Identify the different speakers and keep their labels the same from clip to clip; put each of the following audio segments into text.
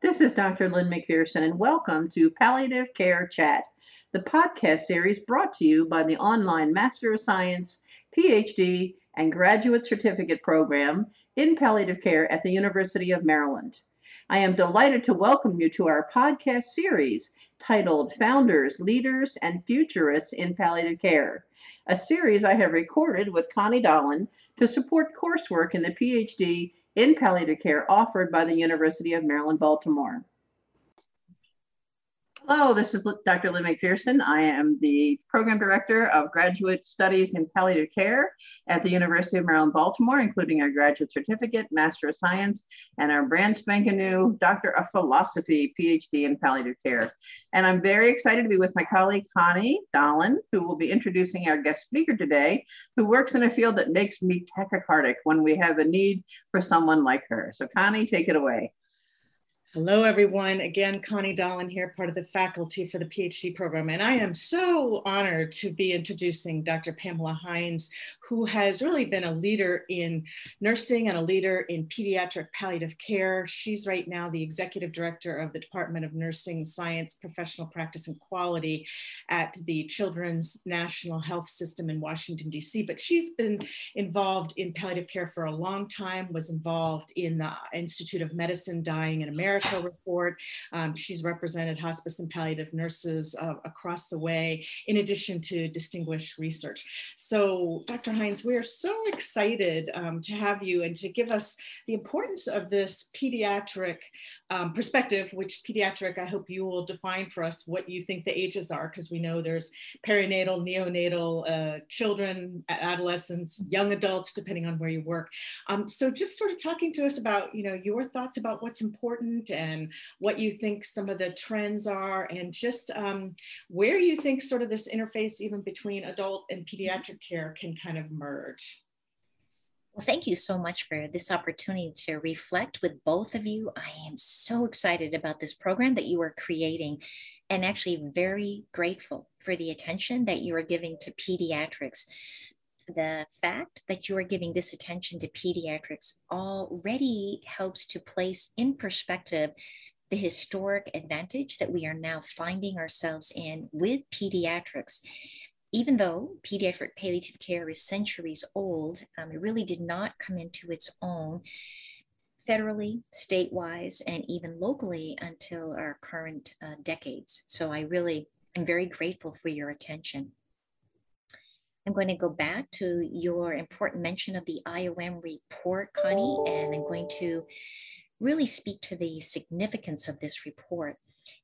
Speaker 1: This is Dr. Lynn McPherson, and welcome to Palliative Care Chat, the podcast series brought to you by the online Master of Science, PhD, and Graduate Certificate Program in Palliative Care at the University of Maryland. I am delighted to welcome you to our podcast series titled Founders, Leaders, and Futurists in Palliative Care, a series I have recorded with Connie Dahlin to support coursework in the PhD in palliative care offered by the University of Maryland, Baltimore. Hello, this is Dr. Lynn McPherson. I am the Program Director of Graduate Studies in Palliative Care at the University of Maryland, Baltimore, including our Graduate Certificate, Master of Science, and our brand spanking new Doctor of Philosophy, PhD in Palliative Care. And I'm very excited to be with my colleague, Connie Dahlin, who will be introducing our guest speaker today, who works in a field that makes me tachycardic when we have a need for someone like her. So Connie, take it away.
Speaker 2: Hello, everyone. Again, Connie Dahlin here, part of the faculty for the PhD program. And I am so honored to be introducing Dr. Pamela Hinds, who has really been a leader in nursing and a leader in pediatric palliative care. She's right now the executive director of the Department of Nursing Science, Professional Practice, and Quality at the Children's National Health System in Washington, D.C. But she's been involved in palliative care for a long time, was involved in the Institute of Medicine Dying in America report. Um, she's represented hospice and palliative nurses uh, across the way, in addition to distinguished research. So, Dr. We are so excited um, to have you and to give us the importance of this pediatric um, perspective, which pediatric, I hope you will define for us what you think the ages are, because we know there's perinatal, neonatal, uh, children, adolescents, young adults, depending on where you work. Um, so just sort of talking to us about, you know, your thoughts about what's important and what you think some of the trends are and just um, where you think sort of this interface even between adult and pediatric care can kind of merge.
Speaker 3: Well, thank you so much for this opportunity to reflect with both of you. I am so excited about this program that you are creating and actually very grateful for the attention that you are giving to pediatrics. The fact that you are giving this attention to pediatrics already helps to place in perspective the historic advantage that we are now finding ourselves in with pediatrics even though pediatric palliative care is centuries old, um, it really did not come into its own federally, state-wise, and even locally until our current uh, decades. So I really am very grateful for your attention. I'm going to go back to your important mention of the IOM report, Connie, and I'm going to really speak to the significance of this report.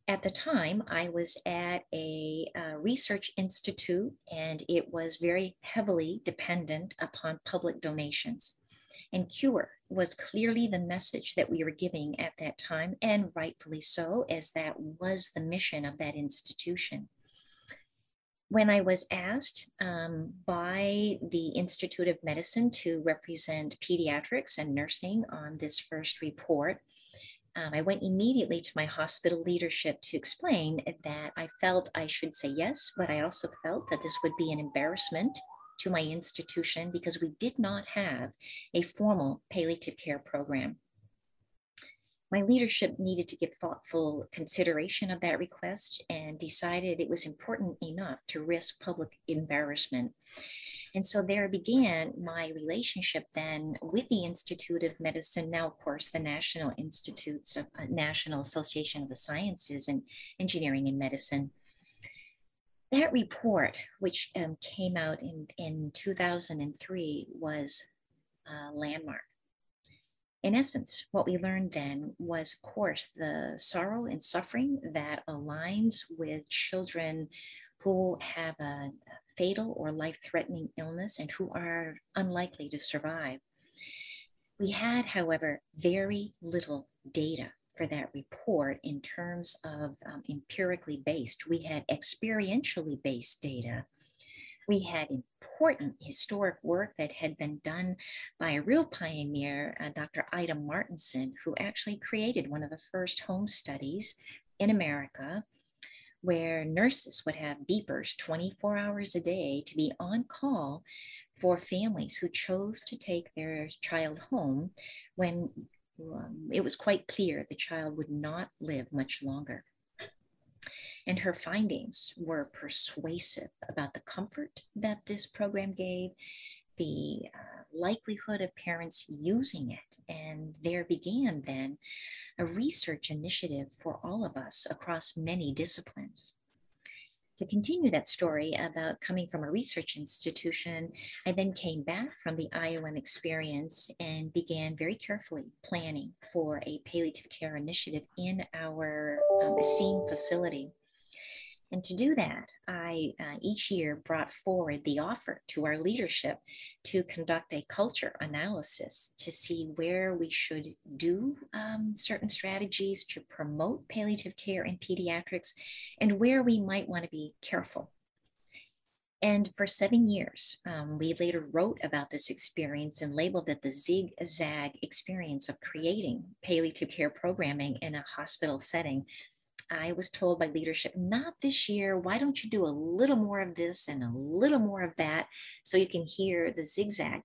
Speaker 3: At the time, I was at a uh, research institute and it was very heavily dependent upon public donations. And cure was clearly the message that we were giving at that time, and rightfully so, as that was the mission of that institution. When I was asked um, by the Institute of Medicine to represent pediatrics and nursing on this first report, um, I went immediately to my hospital leadership to explain that I felt I should say yes, but I also felt that this would be an embarrassment to my institution because we did not have a formal palliative care program. My leadership needed to give thoughtful consideration of that request and decided it was important enough to risk public embarrassment. And so there began my relationship then with the Institute of Medicine, now, of course, the National Institutes of uh, National Association of the Sciences and Engineering and Medicine. That report, which um, came out in, in 2003, was a landmark. In essence, what we learned then was, of course, the sorrow and suffering that aligns with children who have a fatal or life threatening illness and who are unlikely to survive. We had, however, very little data for that report in terms of um, empirically based. We had experientially based data. We had important historic work that had been done by a real pioneer, uh, Dr. Ida Martinson, who actually created one of the first home studies in America where nurses would have beepers 24 hours a day to be on call for families who chose to take their child home when um, it was quite clear the child would not live much longer. And her findings were persuasive about the comfort that this program gave, the uh, likelihood of parents using it. And there began then a research initiative for all of us across many disciplines to continue that story about coming from a research institution, I then came back from the IOM experience and began very carefully planning for a palliative care initiative in our um, esteemed facility. And to do that, I uh, each year brought forward the offer to our leadership to conduct a culture analysis to see where we should do um, certain strategies to promote palliative care in pediatrics and where we might want to be careful. And for seven years, um, we later wrote about this experience and labeled it the zigzag experience of creating palliative care programming in a hospital setting I was told by leadership, not this year. Why don't you do a little more of this and a little more of that so you can hear the zigzag?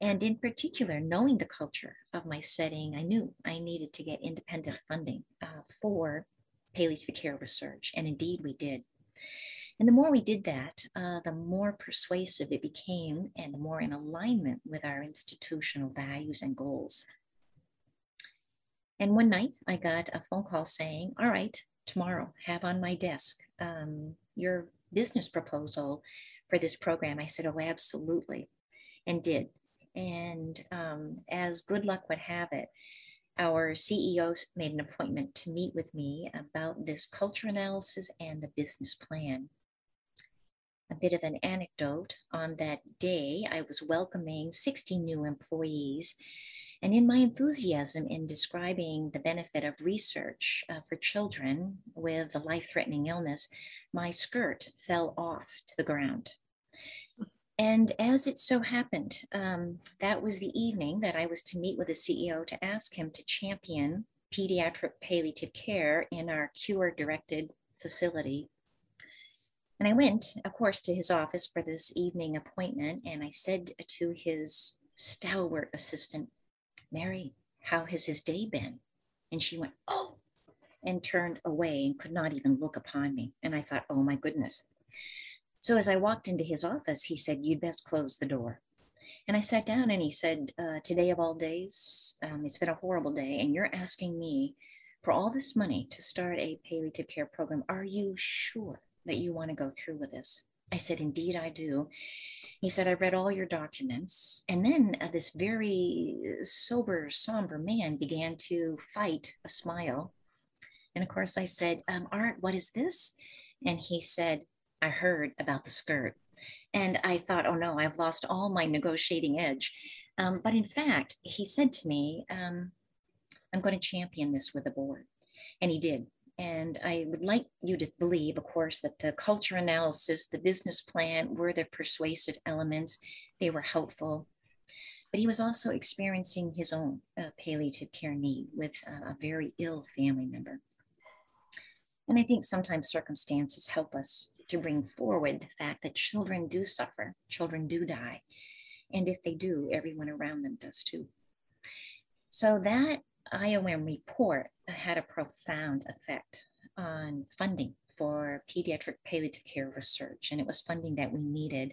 Speaker 3: And in particular, knowing the culture of my setting, I knew I needed to get independent funding uh, for care research. And indeed, we did. And the more we did that, uh, the more persuasive it became and the more in alignment with our institutional values and goals. And one night I got a phone call saying, All right, tomorrow, have on my desk um, your business proposal for this program. I said, Oh, absolutely, and did. And um, as good luck would have it, our CEO made an appointment to meet with me about this culture analysis and the business plan. A bit of an anecdote on that day, I was welcoming 60 new employees and in my enthusiasm in describing the benefit of research uh, for children with a life threatening illness, my skirt fell off to the ground. And as it so happened, um, that was the evening that I was to meet with the CEO to ask him to champion pediatric palliative care in our cure directed facility. And I went, of course, to his office for this evening appointment, and I said to his stalwart assistant, Mary, how has his day been? And she went, Oh, and turned away and could not even look upon me. And I thought, Oh my goodness. So as I walked into his office, he said, You'd best close the door. And I sat down and he said, uh, Today of all days, um, it's been a horrible day, and you're asking me for all this money to start a palliative care program. Are you sure that you want to go through with this? I said, Indeed, I do. He said, I read all your documents. And then uh, this very sober, somber man began to fight a smile. And of course, I said, um, Art, what is this? And he said, I heard about the skirt. And I thought, oh no, I've lost all my negotiating edge. Um, but in fact, he said to me, um, I'm going to champion this with the board. And he did. And I would like you to believe, of course, that the culture analysis, the business plan were the persuasive elements. They were helpful. But he was also experiencing his own uh, palliative care need with uh, a very ill family member. And I think sometimes circumstances help us to bring forward the fact that children do suffer, children do die. And if they do, everyone around them does too. So that IOM report had a profound effect on funding for pediatric palliative care research, and it was funding that we needed.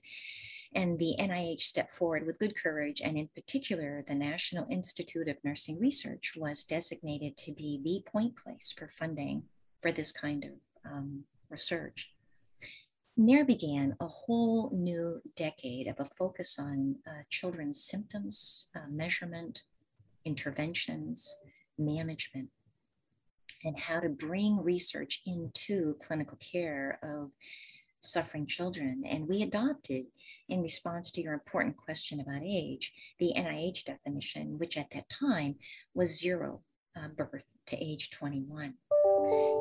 Speaker 3: And the NIH stepped forward with good courage, and in particular, the National Institute of Nursing Research was designated to be the point place for funding for this kind of um, research. And there began a whole new decade of a focus on uh, children's symptoms, uh, measurement, interventions, management, and how to bring research into clinical care of suffering children. And we adopted, in response to your important question about age, the NIH definition, which at that time was zero uh, birth to age 21.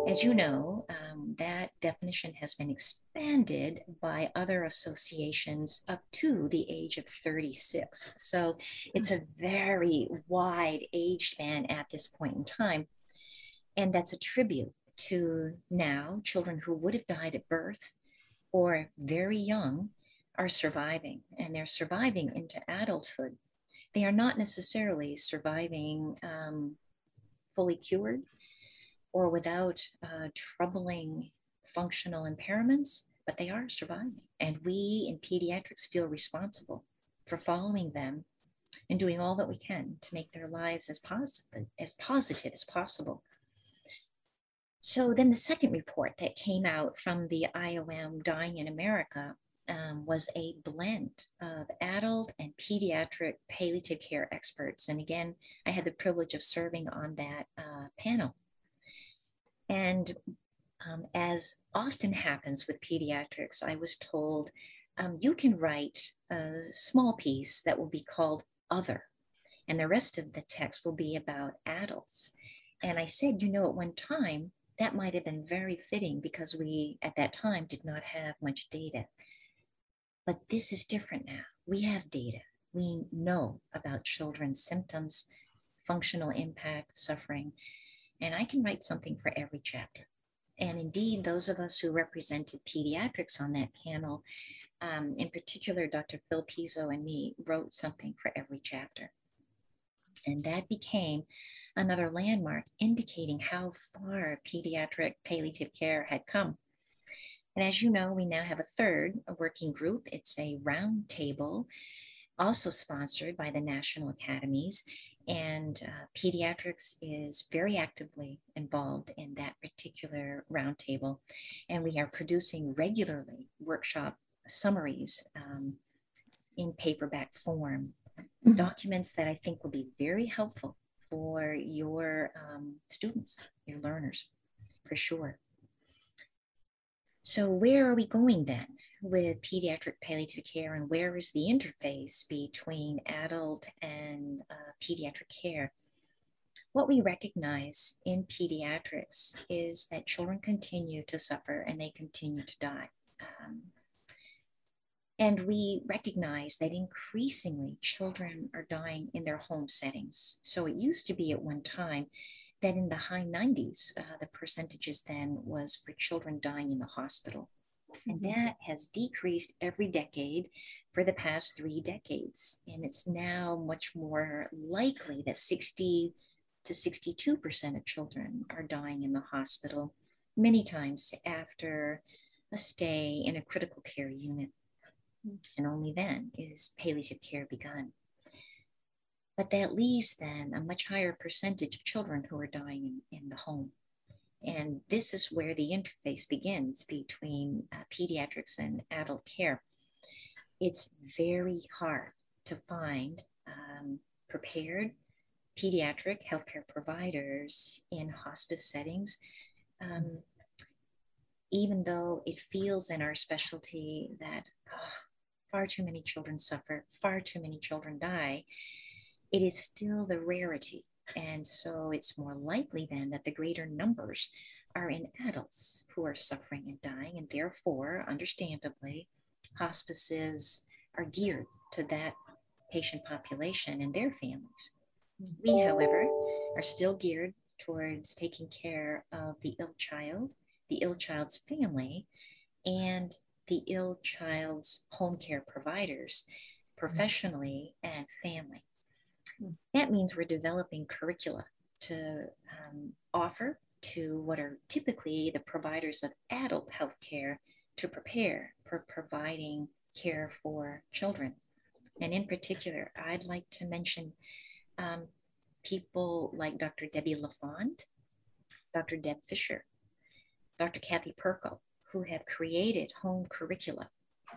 Speaker 3: As you know, um, that definition has been expanded by other associations up to the age of 36. So it's a very wide age span at this point in time. And that's a tribute to now children who would have died at birth or very young are surviving, and they're surviving into adulthood they are not necessarily surviving um, fully cured or without uh, troubling functional impairments, but they are surviving. And we in pediatrics feel responsible for following them and doing all that we can to make their lives as positive as positive as possible. So then the second report that came out from the IOM Dying in America um, was a blend of adult and pediatric palliative care experts. And again, I had the privilege of serving on that uh, panel. And um, as often happens with pediatrics, I was told um, you can write a small piece that will be called Other, and the rest of the text will be about adults. And I said, you know, at one time, that might have been very fitting because we at that time did not have much data. But this is different now. We have data. We know about children's symptoms, functional impact, suffering, and I can write something for every chapter. And indeed, those of us who represented pediatrics on that panel, um, in particular, Dr. Phil Pizzo and me, wrote something for every chapter. And that became another landmark indicating how far pediatric palliative care had come. And as you know, we now have a third a working group. It's a roundtable, also sponsored by the National Academies. And uh, pediatrics is very actively involved in that particular roundtable. And we are producing regularly workshop summaries um, in paperback form, mm-hmm. documents that I think will be very helpful for your um, students, your learners, for sure. So, where are we going then with pediatric palliative care, and where is the interface between adult and uh, pediatric care? What we recognize in pediatrics is that children continue to suffer and they continue to die. Um, and we recognize that increasingly children are dying in their home settings. So it used to be at one time that in the high 90s, uh, the percentages then was for children dying in the hospital. And mm-hmm. that has decreased every decade for the past three decades. And it's now much more likely that 60 to 62% of children are dying in the hospital, many times after a stay in a critical care unit and only then is palliative care begun. But that leaves then a much higher percentage of children who are dying in, in the home. And this is where the interface begins between uh, pediatrics and adult care. It's very hard to find um, prepared pediatric healthcare providers in hospice settings. Um, even though it feels in our specialty that oh, far too many children suffer, far too many children die, it is still the rarity. And so it's more likely then that the greater numbers are in adults who are suffering and dying. And therefore, understandably, hospices are geared to that patient population and their families. We, however, are still geared towards taking care of the ill child, the ill child's family, and the ill child's home care providers professionally and family. That means we're developing curricula to um, offer to what are typically the providers of adult health care to prepare for providing care for children. And in particular, I'd like to mention um, people like Dr. Debbie LaFond, Dr. Deb Fisher, Dr. Kathy Perko, who have created home curricula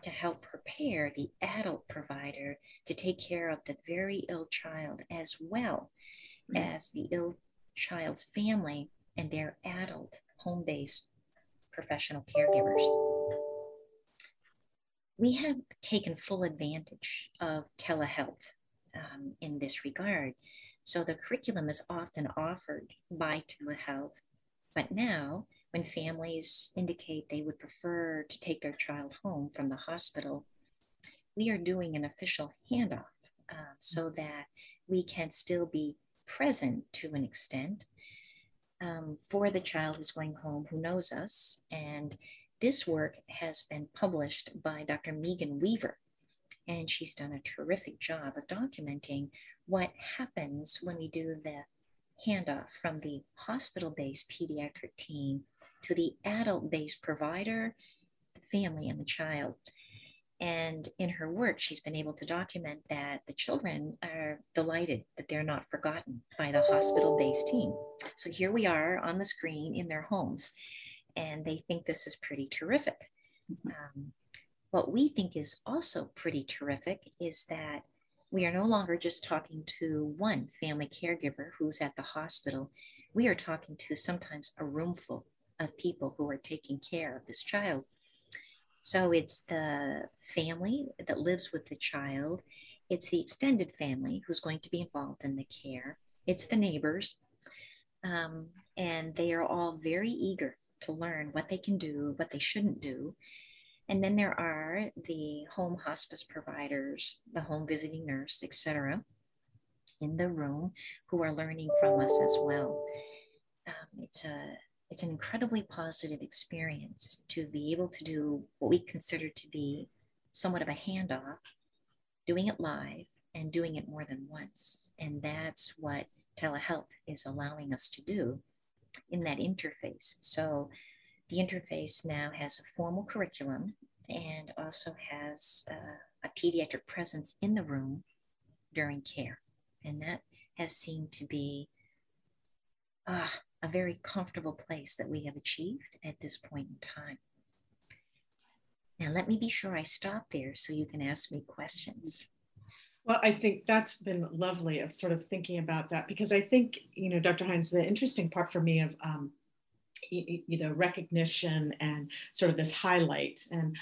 Speaker 3: to help prepare the adult provider to take care of the very ill child as well mm-hmm. as the ill child's family and their adult home based professional caregivers. We have taken full advantage of telehealth um, in this regard. So the curriculum is often offered by telehealth, but now when families indicate they would prefer to take their child home from the hospital, we are doing an official handoff uh, so that we can still be present to an extent um, for the child who's going home who knows us. And this work has been published by Dr. Meaghan Weaver. And she's done a terrific job of documenting what happens when we do the handoff from the hospital based pediatric team to the adult based provider, the family, and the child. And in her work, she's been able to document that the children are delighted that they're not forgotten by the hospital based team. So here we are on the screen in their homes, and they think this is pretty terrific. Mm-hmm. Um, what we think is also pretty terrific is that we are no longer just talking to one family caregiver who's at the hospital. We are talking to sometimes a roomful of people who are taking care of this child so it's the family that lives with the child, it's the extended family who's going to be involved in the care, it's the neighbors, um, and they are all very eager to learn what they can do, what they shouldn't do. And then there are the home hospice providers, the home visiting nurse, etc., in the room who are learning from us as well. Um, it's a it's an incredibly positive experience to be able to do what we consider to be somewhat of a handoff, doing it live and doing it more than once. And that's what telehealth is allowing us to do in that interface. So the interface now has a formal curriculum and also has uh, a pediatric presence in the room during care. And that has seemed to be uh, a very comfortable place that we have achieved at this point in time. Now, let me be sure I stop there so you can ask me questions.
Speaker 2: Well, I think that's been lovely of sort of thinking about that because I think, you know, Dr. Hinds, the interesting part for me of, um, you know, recognition and sort of this highlight. And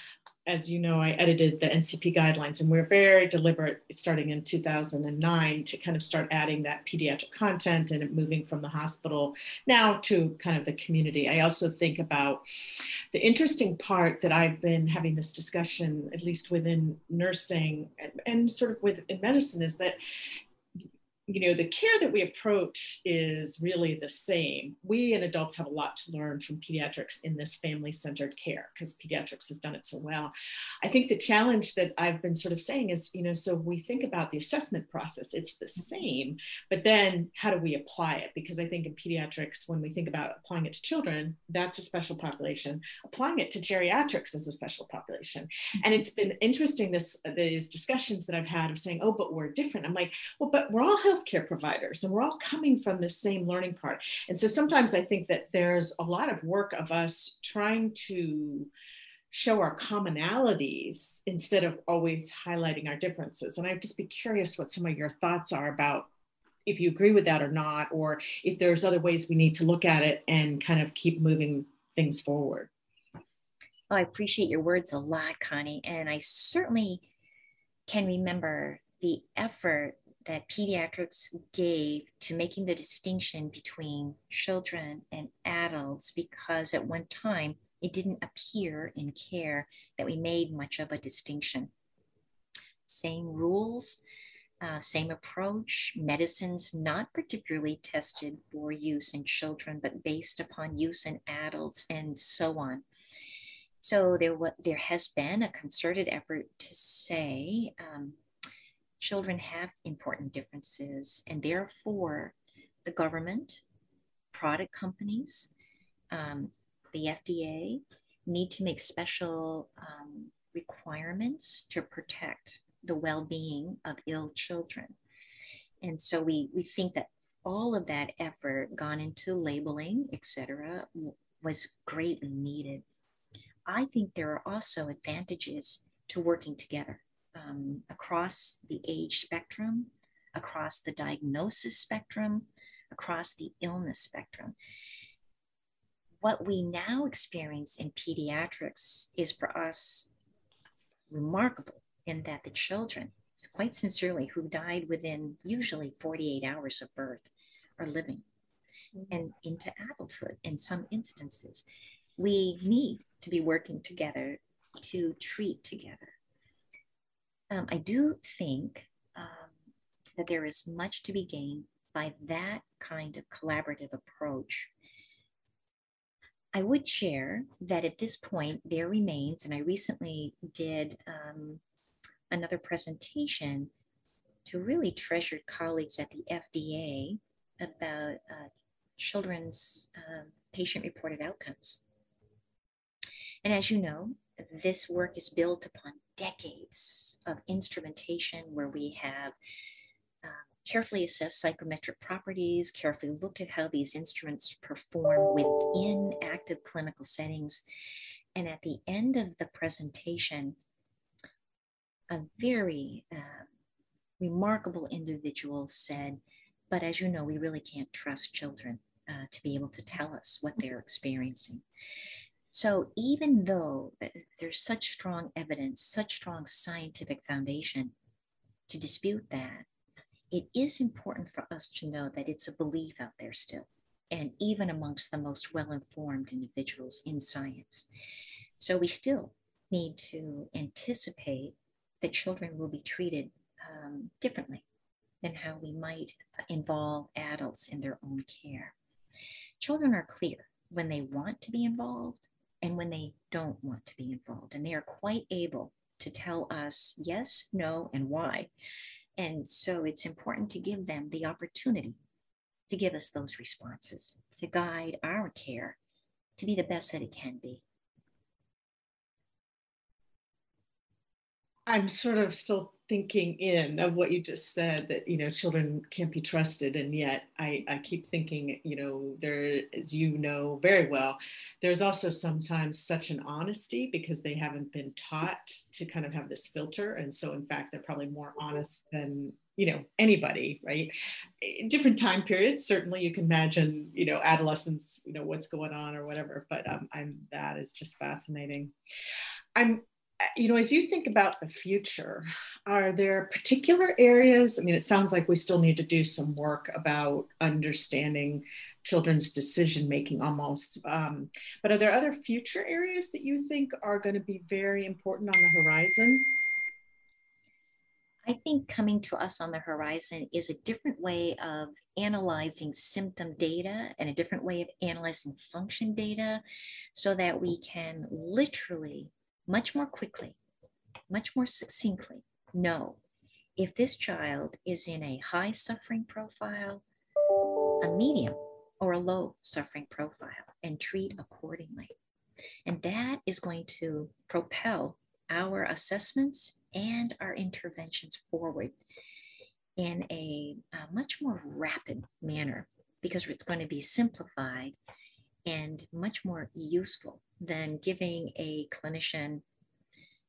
Speaker 2: as you know, I edited the NCP guidelines, and we're very deliberate starting in 2009 to kind of start adding that pediatric content and moving from the hospital now to kind of the community. I also think about the interesting part that I've been having this discussion, at least within nursing and, and sort of with in medicine, is that you know, the care that we approach is really the same. We and adults have a lot to learn from pediatrics in this family centered care because pediatrics has done it so well. I think the challenge that I've been sort of saying is, you know, so we think about the assessment process, it's the mm-hmm. same, but then how do we apply it? Because I think in pediatrics, when we think about applying it to children, that's a special population. Applying it to geriatrics is a special population. And mm-hmm. it's been interesting, this these discussions that I've had of saying, oh, but we're different. I'm like, well, but we're all healthcare providers and we're all coming from the same learning part. And so sometimes I think that there's a lot of work of us trying to show our commonalities instead of always highlighting our differences. And I'd just be curious what some of your thoughts are about if you agree with that or not, or if there's other ways we need to look at it and kind of keep moving things forward.
Speaker 3: Oh, I appreciate your words a lot, Connie. And I certainly can remember the effort that pediatrics gave to making the distinction between children and adults because at one time it didn't appear in care that we made much of a distinction. Same rules, uh, same approach, medicines not particularly tested for use in children, but based upon use in adults and so on. So there, there has been a concerted effort to say, um, children have important differences, and therefore, the government, product companies, um, the FDA need to make special um, requirements to protect the well-being of ill children. And so we, we think that all of that effort gone into labeling, et cetera, was greatly needed. I think there are also advantages to working together um, across the age spectrum, across the diagnosis spectrum, across the illness spectrum. What we now experience in pediatrics is for us remarkable in that the children, quite sincerely, who died within usually 48 hours of birth, are living mm-hmm. and into adulthood in some instances. We need to be working together to treat together um, I do think um, that there is much to be gained by that kind of collaborative approach. I would share that at this point, there remains, and I recently did um, another presentation to really treasured colleagues at the FDA about uh, children's uh, patient reported outcomes. And as you know, this work is built upon decades of instrumentation where we have uh, carefully assessed psychometric properties, carefully looked at how these instruments perform within active clinical settings. And at the end of the presentation, a very uh, remarkable individual said, but as you know, we really can't trust children uh, to be able to tell us what they're experiencing. So even though there's such strong evidence, such strong scientific foundation to dispute that, it is important for us to know that it's a belief out there still, and even amongst the most well informed individuals in science. So we still need to anticipate that children will be treated um, differently than how we might involve adults in their own care. Children are clear when they want to be involved and when they don't want to be involved, and they are quite able to tell us yes, no, and why. And so it's important to give them the opportunity to give us those responses, to guide our care to be the best that it can be.
Speaker 2: I'm sort of still thinking in of what you just said that you know children can't be trusted and yet I, I keep thinking you know there as you know very well there's also sometimes such an honesty because they haven't been taught to kind of have this filter and so in fact they're probably more honest than you know anybody right? Different time periods certainly you can imagine you know adolescence you know what's going on or whatever but um, i'm that is just fascinating. I'm you know, as you think about the future, are there particular areas? I mean, it sounds like we still need to do some work about understanding children's decision making almost. Um, but are there other future areas that you think are going to be very important on the horizon?
Speaker 3: I think coming to us on the horizon is a different way of analyzing symptom data and a different way of analyzing function data so that we can literally much more quickly, much more succinctly know if this child is in a high suffering profile, a medium, or a low suffering profile and treat accordingly. And that is going to propel our assessments and our interventions forward in a, a, much more rapid manner because it's going to be simplified and much more useful than giving a clinician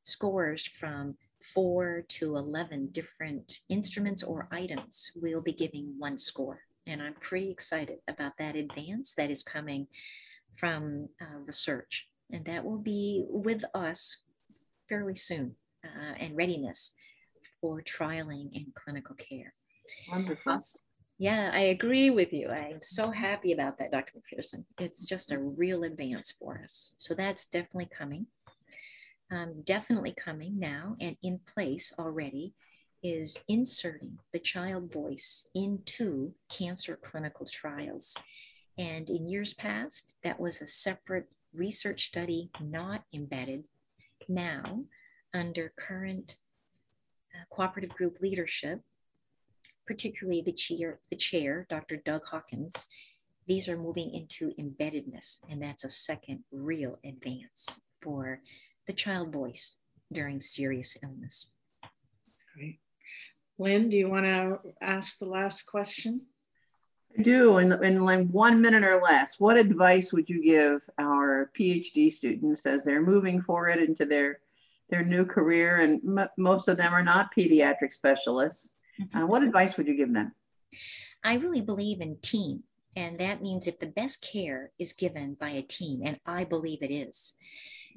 Speaker 3: scores from four to 11 different instruments or items. We'll be giving one score. And I'm pretty excited about that advance that is coming from uh, research. And that will be with us fairly soon uh, and readiness for trialing in clinical care.
Speaker 1: Wonderful.
Speaker 3: Yeah, I agree with you. I'm so happy about that, Dr. McPherson. It's just a real advance for us. So that's definitely coming. Um, definitely coming now and in place already is inserting the child voice into cancer clinical trials. And in years past, that was a separate research study not embedded. Now, under current uh, cooperative group leadership, particularly the chair, the chair, Dr. Doug Hawkins, these are moving into embeddedness, and that's a second real advance for the child voice during serious illness.
Speaker 2: Great. Lynn, do you want to ask the last question?
Speaker 1: I do, in, in like one minute or less. What advice would you give our PhD students as they're moving forward into their their new career? And most of them are not pediatric specialists. Uh, what advice would you give them?
Speaker 3: I really believe in team. And that means if the best care is given by a team, and I believe it is,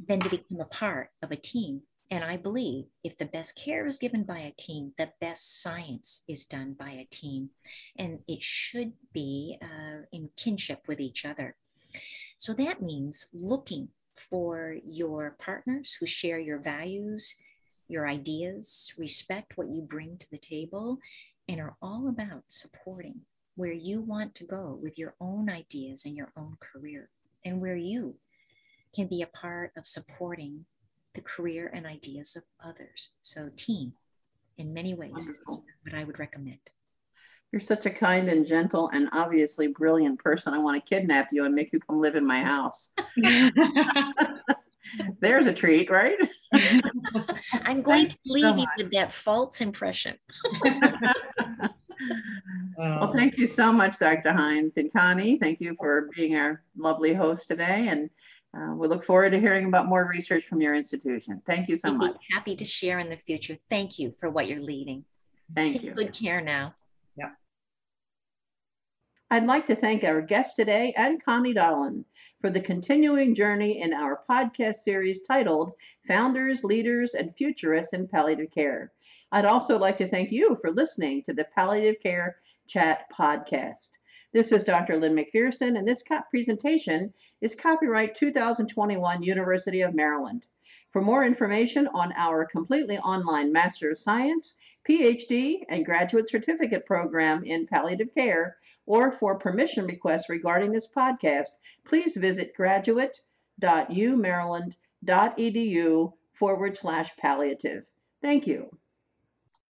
Speaker 3: then to become a part of a team. And I believe if the best care is given by a team, the best science is done by a team. And it should be uh, in kinship with each other. So that means looking for your partners who share your values, your ideas, respect what you bring to the table, and are all about supporting where you want to go with your own ideas and your own career, and where you can be a part of supporting the career and ideas of others. So, team in many ways
Speaker 1: Wonderful.
Speaker 3: is what I would recommend.
Speaker 1: You're such a kind and gentle and obviously brilliant person. I want to kidnap you and make you come live in my house. There's a treat, right?
Speaker 3: I'm going to
Speaker 1: you so
Speaker 3: leave you with that false impression.
Speaker 1: Well,
Speaker 2: Oh,
Speaker 1: thank you so much, Dr. Hinds and Connie. Thank you for being our lovely host today. And uh, we look forward to hearing about more research from your institution. Thank you so
Speaker 3: I'd be
Speaker 1: much.
Speaker 3: happy to share in the future. Thank you for what you're leading.
Speaker 1: Thank you.
Speaker 3: Take
Speaker 1: you.
Speaker 3: good care now.
Speaker 1: I'd like to thank our guest today and Connie Dahlin for the continuing journey in our podcast series titled Founders, Leaders, and Futurists in Palliative Care. I'd also like to thank you for listening to the Palliative Care Chat podcast. This is Dr. Lynn McPherson, and this presentation is copyright 2021 University of Maryland. For more information on our completely online Master of Science, PhD, and graduate certificate program in palliative care, or for permission requests regarding this podcast, please visit graduate.umaryland.edu forward slash palliative. Thank you.